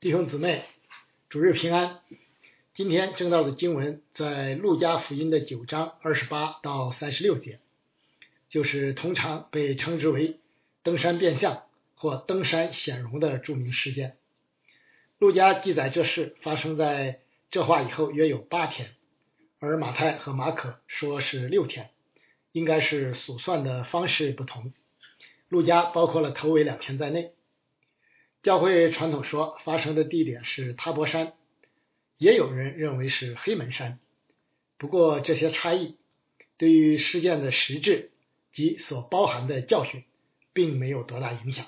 弟兄姊妹，主日平安。今天正道的经文在路加福音的九章二十八到三十六节，就是通常被称之为登山变相或登山显荣的著名事件。路加记载这事发生在这话以后约有八天，而马太和马可说是六天，应该是数算的方式不同。路加包括了头尾两天在内。教会传统说发生的地点是塔博山，也有人认为是黑门山。不过这些差异对于事件的实质及所包含的教训，并没有多大影响。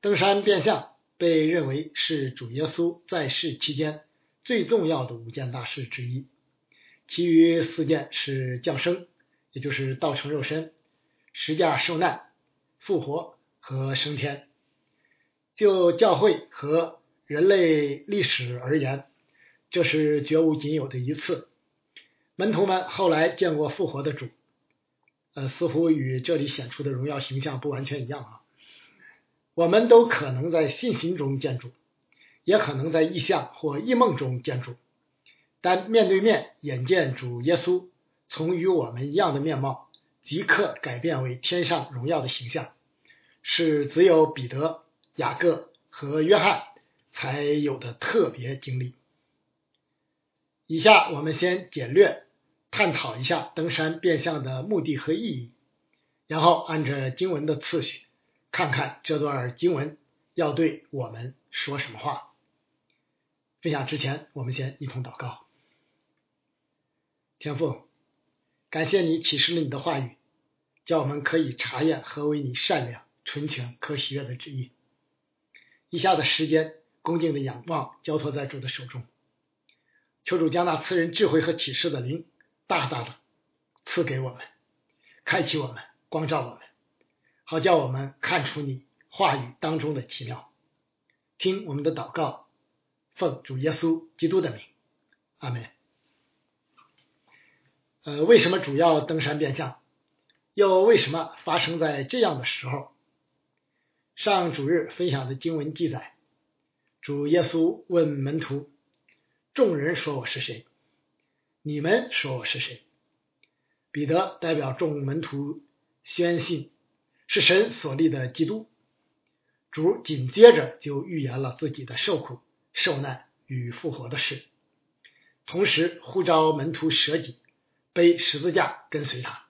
登山变相被认为是主耶稣在世期间最重要的五件大事之一，其余四件是降生，也就是道成肉身、十架受难、复活和升天。就教会和人类历史而言，这是绝无仅有的一次。门徒们后来见过复活的主，呃，似乎与这里显出的荣耀形象不完全一样啊。我们都可能在信心中见主，也可能在异象或异梦中见主，但面对面眼见主耶稣从与我们一样的面貌，即刻改变为天上荣耀的形象，是只有彼得。雅各和约翰才有的特别经历。以下我们先简略探讨一下登山变相的目的和意义，然后按着经文的次序，看看这段经文要对我们说什么话。分享之前，我们先一同祷告。天父，感谢你启示了你的话语，叫我们可以查验何为你善良、纯全、可喜悦的旨意。以下的时间，恭敬的仰望，交托在主的手中。求主将那赐人智慧和启示的灵，大大的赐给我们，开启我们，光照我们，好叫我们看出你话语当中的奇妙。听我们的祷告，奉主耶稣基督的名，阿门。呃，为什么主要登山变相？又为什么发生在这样的时候？上主日分享的经文记载，主耶稣问门徒：“众人说我是谁？你们说我是谁？”彼得代表众门徒宣信是神所立的基督。主紧接着就预言了自己的受苦、受难与复活的事，同时呼召门徒舍己，背十字架跟随他。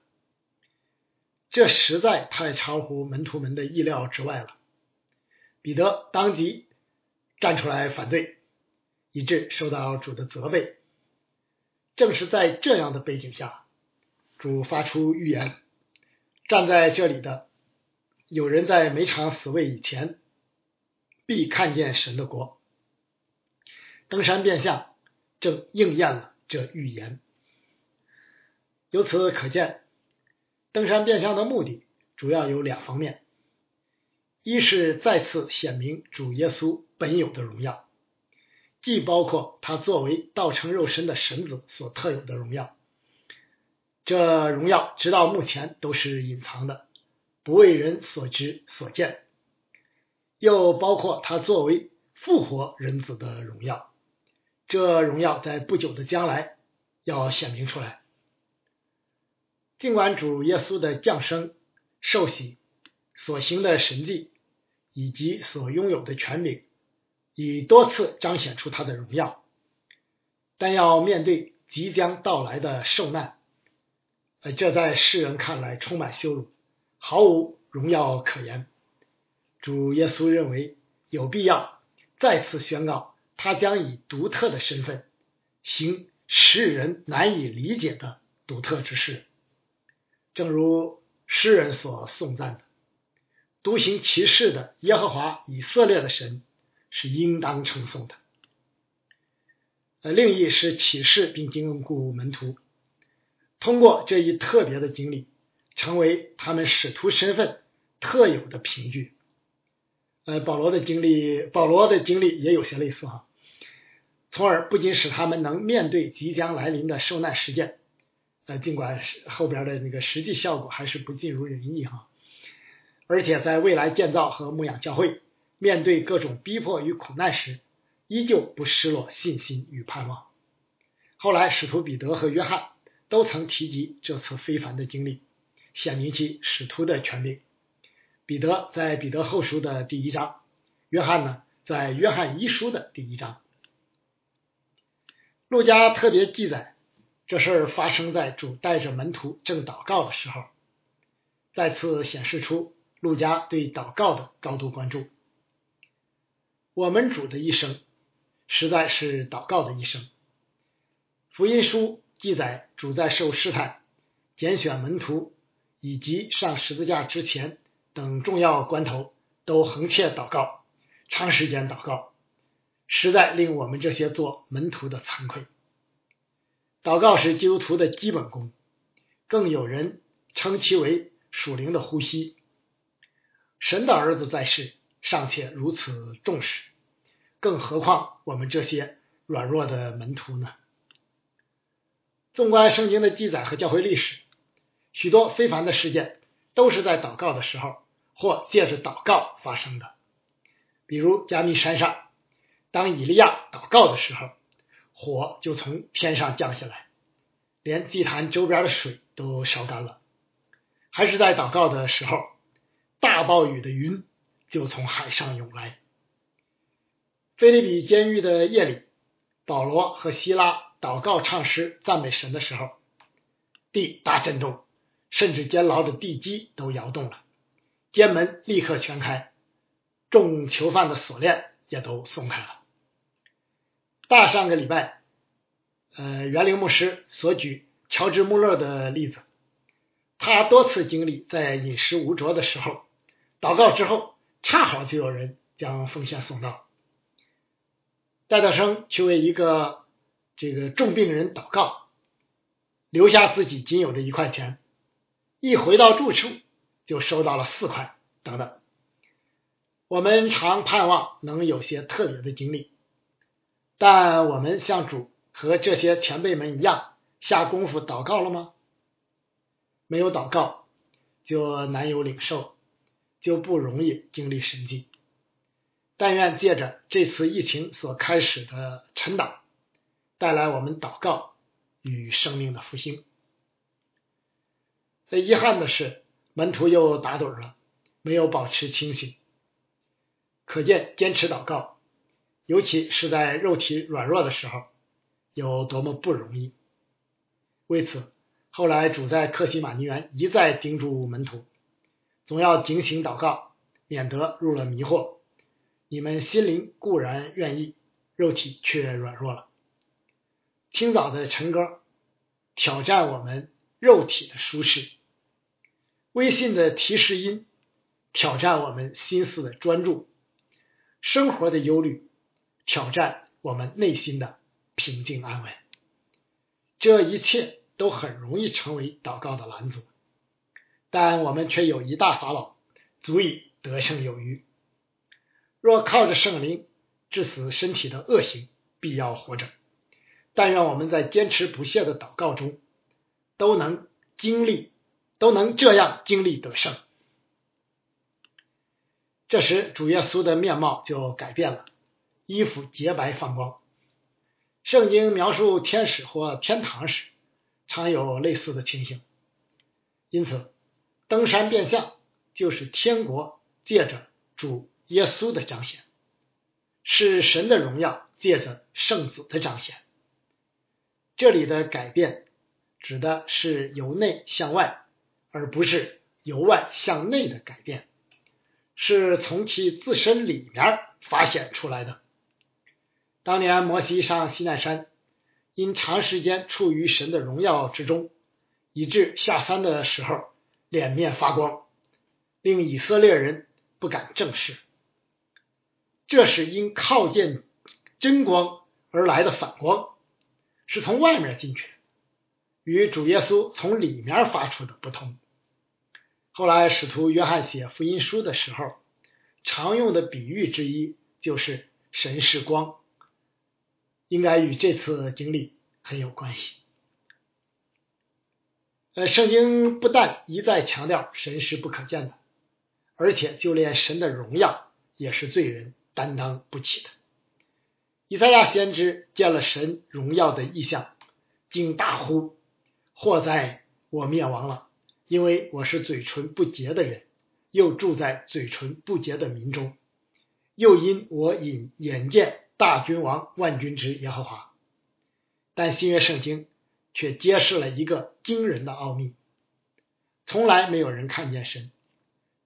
这实在太超乎门徒们的意料之外了。彼得当即站出来反对，以致受到主的责备。正是在这样的背景下，主发出预言：站在这里的有人在每场死位以前，必看见神的国。登山变相，正应验了这预言。由此可见。登山变相的目的主要有两方面：一是再次显明主耶稣本有的荣耀，既包括他作为道成肉身的神子所特有的荣耀，这荣耀直到目前都是隐藏的，不为人所知所见；又包括他作为复活人子的荣耀，这荣耀在不久的将来要显明出来。尽管主耶稣的降生、受洗、所行的神迹以及所拥有的权柄，已多次彰显出他的荣耀，但要面对即将到来的受难，呃，这在世人看来充满羞辱，毫无荣耀可言。主耶稣认为有必要再次宣告，他将以独特的身份行世人难以理解的独特之事。正如诗人所颂赞的，独行其事的耶和华以色列的神是应当称颂的。呃，另一是启示并经过门徒，通过这一特别的经历，成为他们使徒身份特有的凭据。呃，保罗的经历，保罗的经历也有些类似哈，从而不仅使他们能面对即将来临的受难事件。呃，尽管后边的那个实际效果还是不尽如人意哈，而且在未来建造和牧养教会、面对各种逼迫与苦难时，依旧不失落信心与盼望。后来，使徒彼得和约翰都曾提及这次非凡的经历，显明其使徒的权柄。彼得在彼得后书的第一章，约翰呢在约翰一书的第一章。路加特别记载，这事儿发生在主带着门徒正祷告的时候，再次显示出路加对祷告的高度关注。我们主的一生实在是祷告的一生。福音书记载，主在受试探、拣选门徒以及上十字架之前等重要关头，都横切祷告，长时间祷告。实在令我们这些做门徒的惭愧。祷告是基督徒的基本功，更有人称其为属灵的呼吸。神的儿子在世，尚且如此重视，更何况我们这些软弱的门徒呢？纵观圣经的记载和教会历史，许多非凡的事件都是在祷告的时候或借着祷告发生的，比如加密山上。当以利亚祷告的时候，火就从天上降下来，连祭坛周边的水都烧干了；还是在祷告的时候，大暴雨的云就从海上涌来。菲利比监狱的夜里，保罗和希拉祷告唱诗赞美神的时候，地大震动，甚至监牢的地基都摇动了，监门立刻全开，众囚犯的锁链也都松开了。大上个礼拜，呃，园林牧师所举乔治·穆勒的例子，他多次经历在饮食无着的时候，祷告之后，恰好就有人将奉献送到。戴德生去为一个这个重病人祷告，留下自己仅有的一块钱，一回到住处就收到了四块，等等。我们常盼望能有些特别的经历。但我们像主和这些前辈们一样下功夫祷告了吗？没有祷告，就难有领受，就不容易经历神迹。但愿借着这次疫情所开始的晨祷，带来我们祷告与生命的复兴。最遗憾的是，门徒又打盹了，没有保持清醒。可见坚持祷告。尤其是在肉体软弱的时候，有多么不容易。为此，后来主在克西马尼园一再叮嘱门徒，总要警醒祷告，免得入了迷惑。你们心灵固然愿意，肉体却软弱了。清早的晨歌挑战我们肉体的舒适，微信的提示音挑战我们心思的专注，生活的忧虑。挑战我们内心的平静安稳，这一切都很容易成为祷告的拦阻，但我们却有一大法宝，足以得胜有余。若靠着圣灵致死身体的恶行，必要活着。但愿我们在坚持不懈的祷告中，都能经历，都能这样经历得胜。这时，主耶稣的面貌就改变了。衣服洁白放光。圣经描述天使或天堂时，常有类似的情形。因此，登山变相就是天国借着主耶稣的彰显，是神的荣耀借着圣子的彰显。这里的改变指的是由内向外，而不是由外向内的改变，是从其自身里面发现出来的。当年摩西上西奈山，因长时间处于神的荣耀之中，以致下山的时候脸面发光，令以色列人不敢正视。这是因靠近真光而来的反光，是从外面进去的，与主耶稣从里面发出的不同。后来使徒约翰写福音书的时候，常用的比喻之一就是神是光。应该与这次经历很有关系。呃，圣经不但一再强调神是不可见的，而且就连神的荣耀也是罪人担当不起的。以赛亚先知见了神荣耀的异象，竟大呼：“祸哉，我灭亡了！因为我是嘴唇不洁的人，又住在嘴唇不洁的民中，又因我引眼见大君王万军之耶和华。”但新约圣经却揭示了一个惊人的奥秘：从来没有人看见神，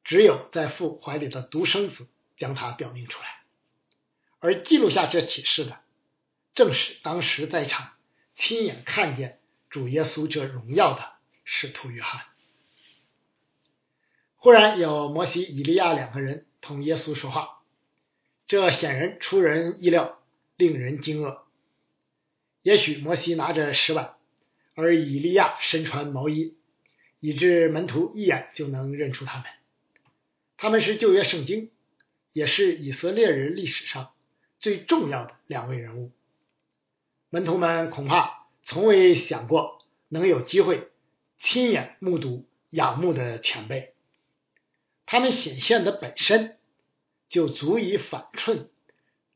只有在父怀里的独生子将他表明出来。而记录下这启示的，正是当时在场亲眼看见主耶稣这荣耀的使徒约翰。忽然有摩西、以利亚两个人同耶稣说话，这显然出人意料，令人惊愕。也许摩西拿着石板，而以利亚身穿毛衣，以致门徒一眼就能认出他们。他们是旧约圣经，也是以色列人历史上。最重要的两位人物，门徒们恐怕从未想过能有机会亲眼目睹仰慕的前辈，他们显现的本身就足以反衬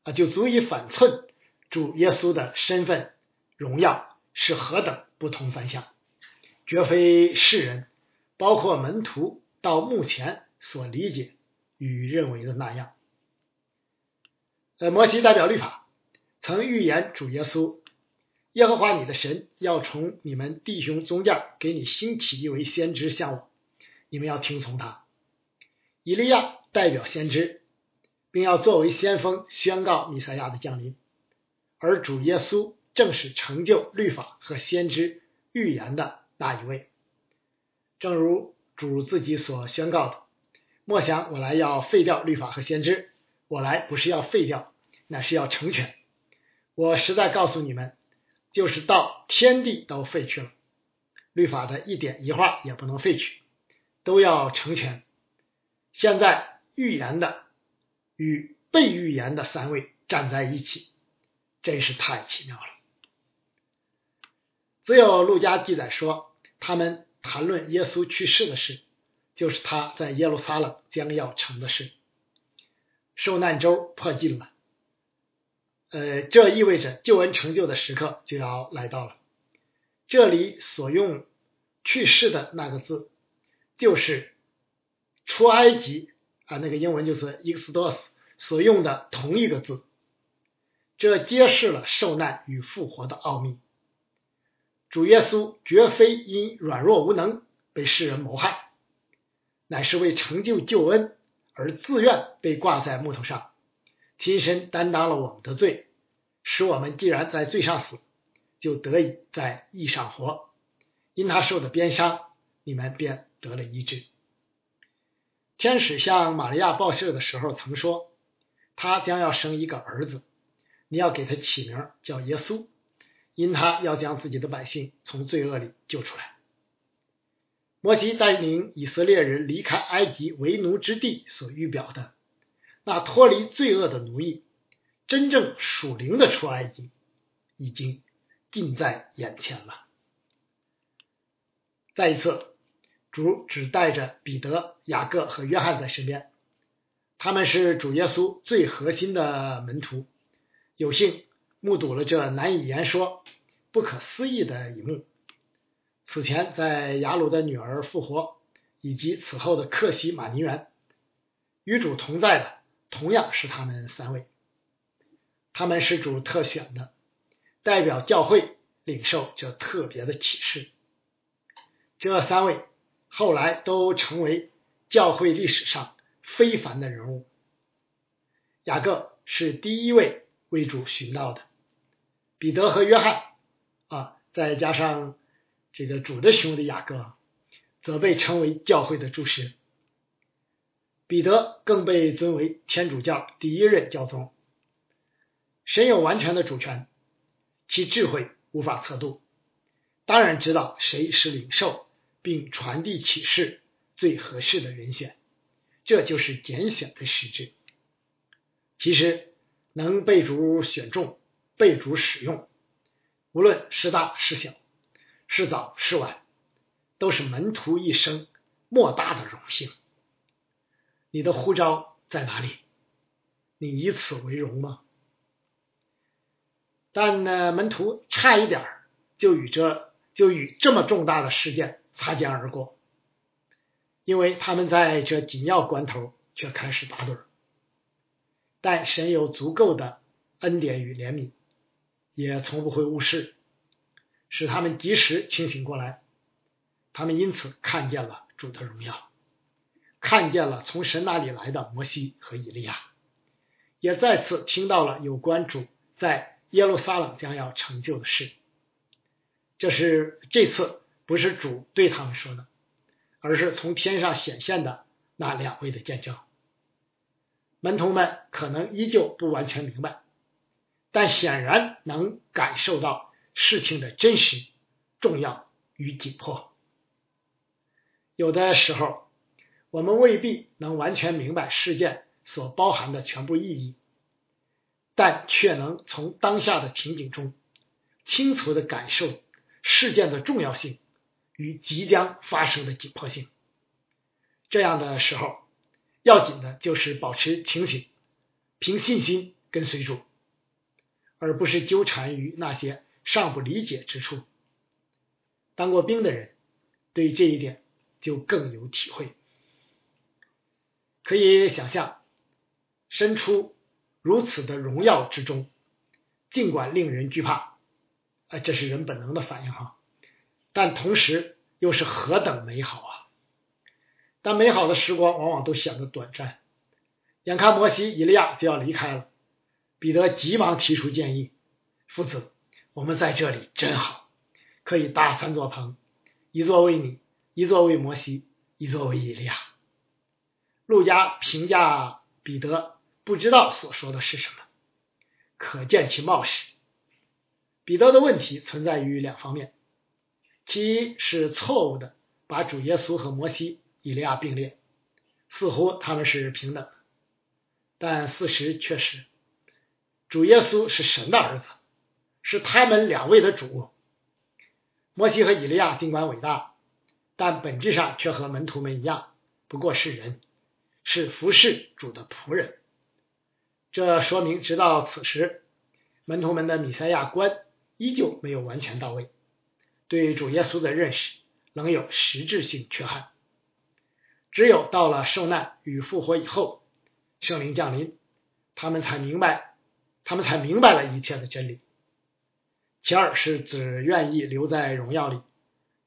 啊，就足以反衬主耶稣的身份荣耀是何等不同凡响，绝非世人，包括门徒到目前所理解与认为的那样。呃，摩西代表律法，曾预言主耶稣，耶和华你的神要从你们弟兄中间给你兴起一位先知向我，你们要听从他。以利亚代表先知，并要作为先锋宣告弥赛亚的降临，而主耶稣正是成就律法和先知预言的那一位。正如主自己所宣告的：“莫想我来要废掉律法和先知。”我来不是要废掉，乃是要成全。我实在告诉你们，就是到天地都废去了，律法的一点一画也不能废去，都要成全。现在预言的与被预言的三位站在一起，真是太奇妙了。只有路加记载说，他们谈论耶稣去世的事，就是他在耶路撒冷将要成的事。受难周迫近了，呃，这意味着救恩成就的时刻就要来到了。这里所用“去世”的那个字，就是出埃及啊，那个英文就是 “exodus” 所用的同一个字。这揭示了受难与复活的奥秘。主耶稣绝非因软弱无能被世人谋害，乃是为成就救恩。而自愿被挂在木头上，亲身担当了我们的罪，使我们既然在罪上死，就得以在义上活。因他受的鞭伤，你们便得了医治。天使向玛利亚报信的时候曾说，他将要生一个儿子，你要给他起名叫耶稣，因他要将自己的百姓从罪恶里救出来。摩西带领以色列人离开埃及为奴之地所预表的那脱离罪恶的奴役，真正属灵的出埃及，已经近在眼前了。再一次，主只带着彼得、雅各和约翰在身边，他们是主耶稣最核心的门徒，有幸目睹了这难以言说、不可思议的一幕。此前在雅鲁的女儿复活，以及此后的克西马尼园，与主同在的同样是他们三位。他们是主特选的，代表教会领受这特别的启示。这三位后来都成为教会历史上非凡的人物。雅各是第一位为主寻道的，彼得和约翰啊，再加上。这个主的兄弟雅各，则被称为教会的柱石；彼得更被尊为天主教第一任教宗。神有完全的主权，其智慧无法测度，当然知道谁是领受并传递启示最合适的人选，这就是拣选的实质。其实能被主选中、被主使用，无论是大是小。是早是晚，都是门徒一生莫大的荣幸。你的呼召在哪里？你以此为荣吗？但呢，门徒差一点就与这就与这么重大的事件擦肩而过，因为他们在这紧要关头却开始打盹。但神有足够的恩典与怜悯，也从不会误事，使他们及时清醒过来。他们因此看见了主的荣耀，看见了从神那里来的摩西和以利亚，也再次听到了有关主在耶路撒冷将要成就的事。这是这次不是主对他们说的，而是从天上显现的那两位的见证。门徒们可能依旧不完全明白，但显然能感受到事情的真实、重要与紧迫。有的时候，我们未必能完全明白事件所包含的全部意义，但却能从当下的情景中清楚的感受事件的重要性与即将发生的紧迫性。这样的时候，要紧的就是保持清醒，凭信心跟随主，而不是纠缠于那些尚不理解之处。当过兵的人对这一点。就更有体会，可以想象，身处如此的荣耀之中，尽管令人惧怕，啊，这是人本能的反应哈，但同时又是何等美好啊！但美好的时光往往都显得短暂。眼看摩西、以利亚就要离开了，彼得急忙提出建议：“夫子，我们在这里真好，可以搭三座棚，一座为你。”一座为摩西，一座为以利亚。路加评价彼得不知道所说的是什么，可见其冒失。彼得的问题存在于两方面：其一是错误的把主耶稣和摩西、以利亚并列，似乎他们是平等的；但事实却是，主耶稣是神的儿子，是他们两位的主。摩西和以利亚尽管伟大。但本质上却和门徒们一样，不过是人，是服侍主的仆人。这说明，直到此时，门徒们的米赛亚观依旧没有完全到位，对主耶稣的认识仍有实质性缺憾。只有到了受难与复活以后，圣灵降临，他们才明白，他们才明白了一切的真理。其二是只愿意留在荣耀里。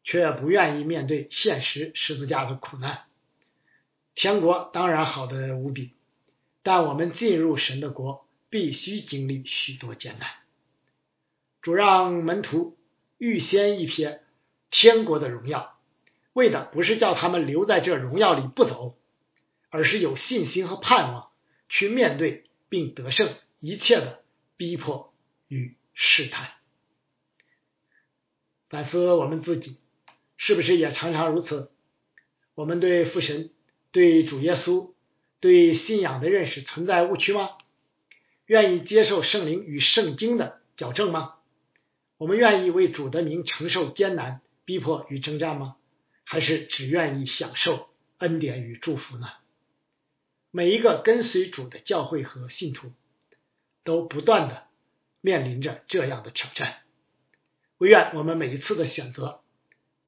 却不愿意面对现实十字架的苦难。天国当然好的无比，但我们进入神的国必须经历许多艰难。主让门徒预先一瞥天国的荣耀，为的不是叫他们留在这荣耀里不走，而是有信心和盼望去面对并得胜一切的逼迫与试探。反思我们自己。是不是也常常如此？我们对父神、对主耶稣、对信仰的认识存在误区吗？愿意接受圣灵与圣经的矫正吗？我们愿意为主的名承受艰难、逼迫与征战吗？还是只愿意享受恩典与祝福呢？每一个跟随主的教会和信徒，都不断的面临着这样的挑战。唯愿我们每一次的选择。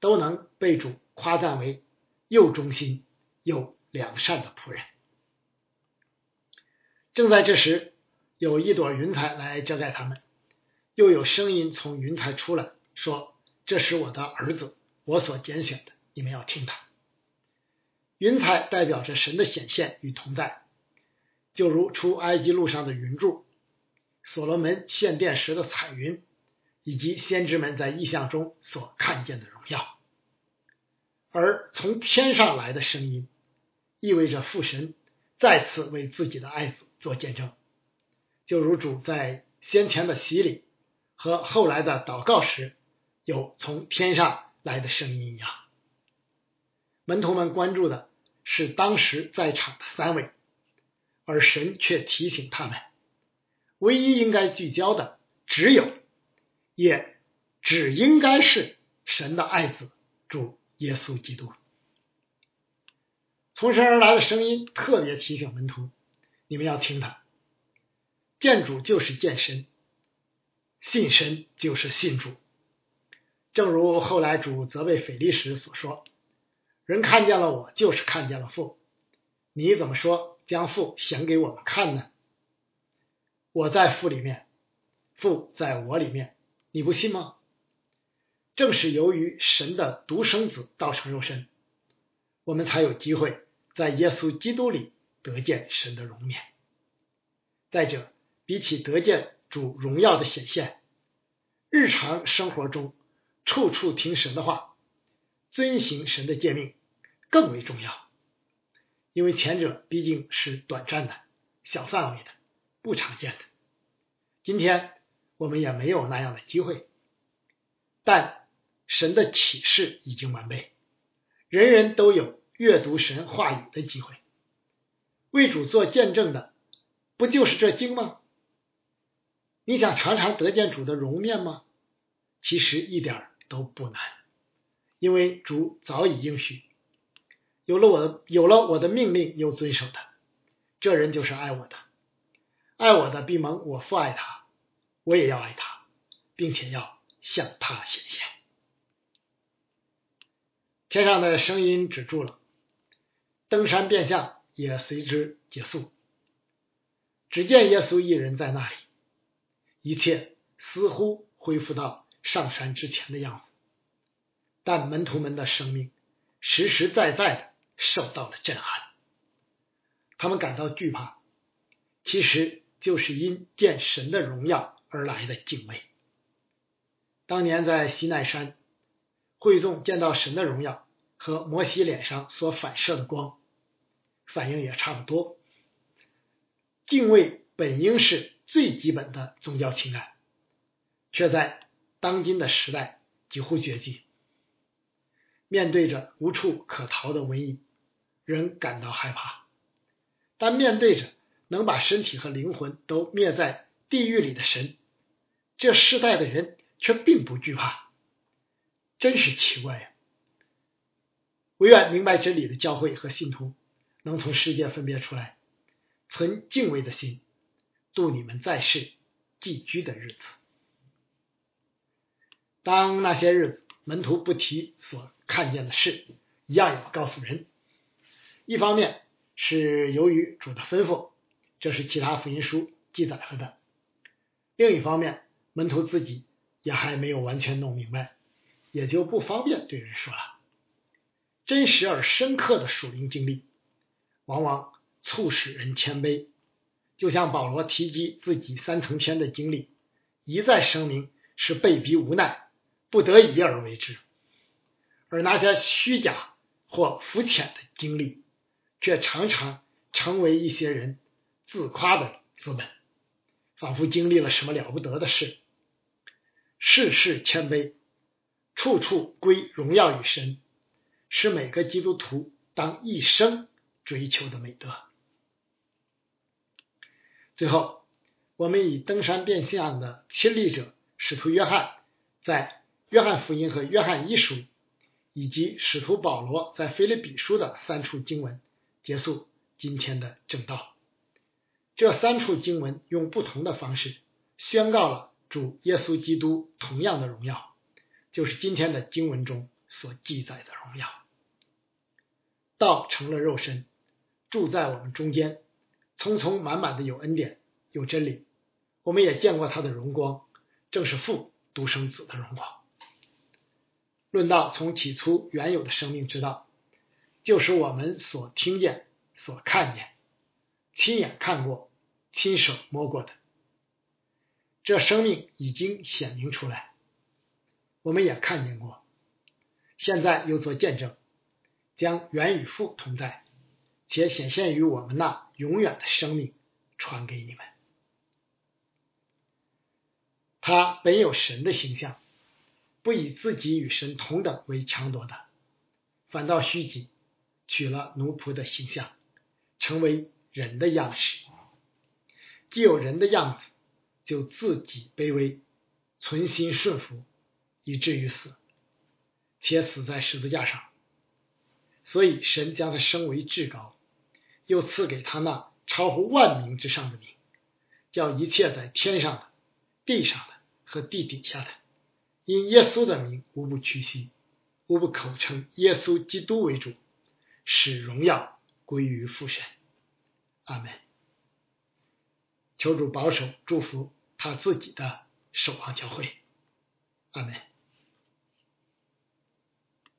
都能被主夸赞为又忠心又良善的仆人。正在这时，有一朵云彩来遮盖他们，又有声音从云彩出来，说：“这是我的儿子，我所拣选的，你们要听他。”云彩代表着神的显现与同在，就如出埃及路上的云柱，所罗门献殿时的彩云。以及先知们在异象中所看见的荣耀，而从天上来的声音，意味着父神再次为自己的爱子做见证，就如主在先前的洗礼和后来的祷告时有从天上来的声音一样。门徒们关注的是当时在场的三位，而神却提醒他们，唯一应该聚焦的只有。也只应该是神的爱子主耶稣基督。从神而来的声音特别提醒门徒：你们要听他，见主就是见神，信神就是信主。正如后来主责备腓力时所说：“人看见了我，就是看见了父。你怎么说将父显给我们看呢？我在父里面，父在我里面，你不信吗？”正是由于神的独生子道成肉身，我们才有机会在耶稣基督里得见神的容面。再者，比起得见主荣耀的显现，日常生活中处处听神的话，遵行神的诫命更为重要。因为前者毕竟是短暂的、小范围的、不常见的。今天我们也没有那样的机会，但。神的启示已经完备，人人都有阅读神话语的机会。为主做见证的，不就是这经吗？你想常常得见主的容面吗？其实一点都不难，因为主早已应许，有了我的有了我的命令又遵守的，这人就是爱我的。爱我的必蒙我父爱他，我也要爱他，并且要向他显现。天上的声音止住了，登山变相也随之结束。只见耶稣一人在那里，一切似乎恢复到上山之前的样子，但门徒们的生命实实在在的受到了震撼，他们感到惧怕，其实就是因见神的荣耀而来的敬畏。当年在西奈山。会众见到神的荣耀和摩西脸上所反射的光，反应也差不多。敬畏本应是最基本的宗教情感，却在当今的时代几乎绝迹。面对着无处可逃的瘟疫，人感到害怕；但面对着能把身体和灵魂都灭在地狱里的神，这世代的人却并不惧怕。真是奇怪呀！唯愿明白真理的教会和信徒能从世界分别出来，存敬畏的心，度你们在世寄居的日子。当那些日子，门徒不提所看见的事，一样要告诉人。一方面是由于主的吩咐，这是其他福音书记载了的；另一方面，门徒自己也还没有完全弄明白。也就不方便对人说了。真实而深刻的属灵经历，往往促使人谦卑。就像保罗提及自己三层天的经历，一再声明是被逼无奈、不得已而为之；而那些虚假或肤浅的经历，却常常成为一些人自夸的资本，仿佛经历了什么了不得的事。事事谦卑。处处归荣耀与神，是每个基督徒当一生追求的美德。最后，我们以登山变相的亲历者使徒约翰在约翰福音和约翰一书，以及使徒保罗在腓立比书的三处经文结束今天的正道。这三处经文用不同的方式宣告了主耶稣基督同样的荣耀。就是今天的经文中所记载的荣耀，道成了肉身，住在我们中间，匆匆满满的有恩典，有真理。我们也见过他的荣光，正是父独生子的荣光。论到从起初原有的生命之道，就是我们所听见、所看见、亲眼看过、亲手摸过的，这生命已经显明出来。我们也看见过，现在又做见证，将原与父同在，且显现于我们那永远的生命传给你们。他本有神的形象，不以自己与神同等为强夺的，反倒虚己，取了奴仆的形象，成为人的样式。既有人的样子，就自己卑微，存心顺服。以至于死，且死在十字架上。所以神将他升为至高，又赐给他那超乎万名之上的名，叫一切在天上的、地上的和地底下的，因耶稣的名无不屈膝，无不口称耶稣基督为主，使荣耀归于父神。阿门。求主保守祝福他自己的守望教会。阿门。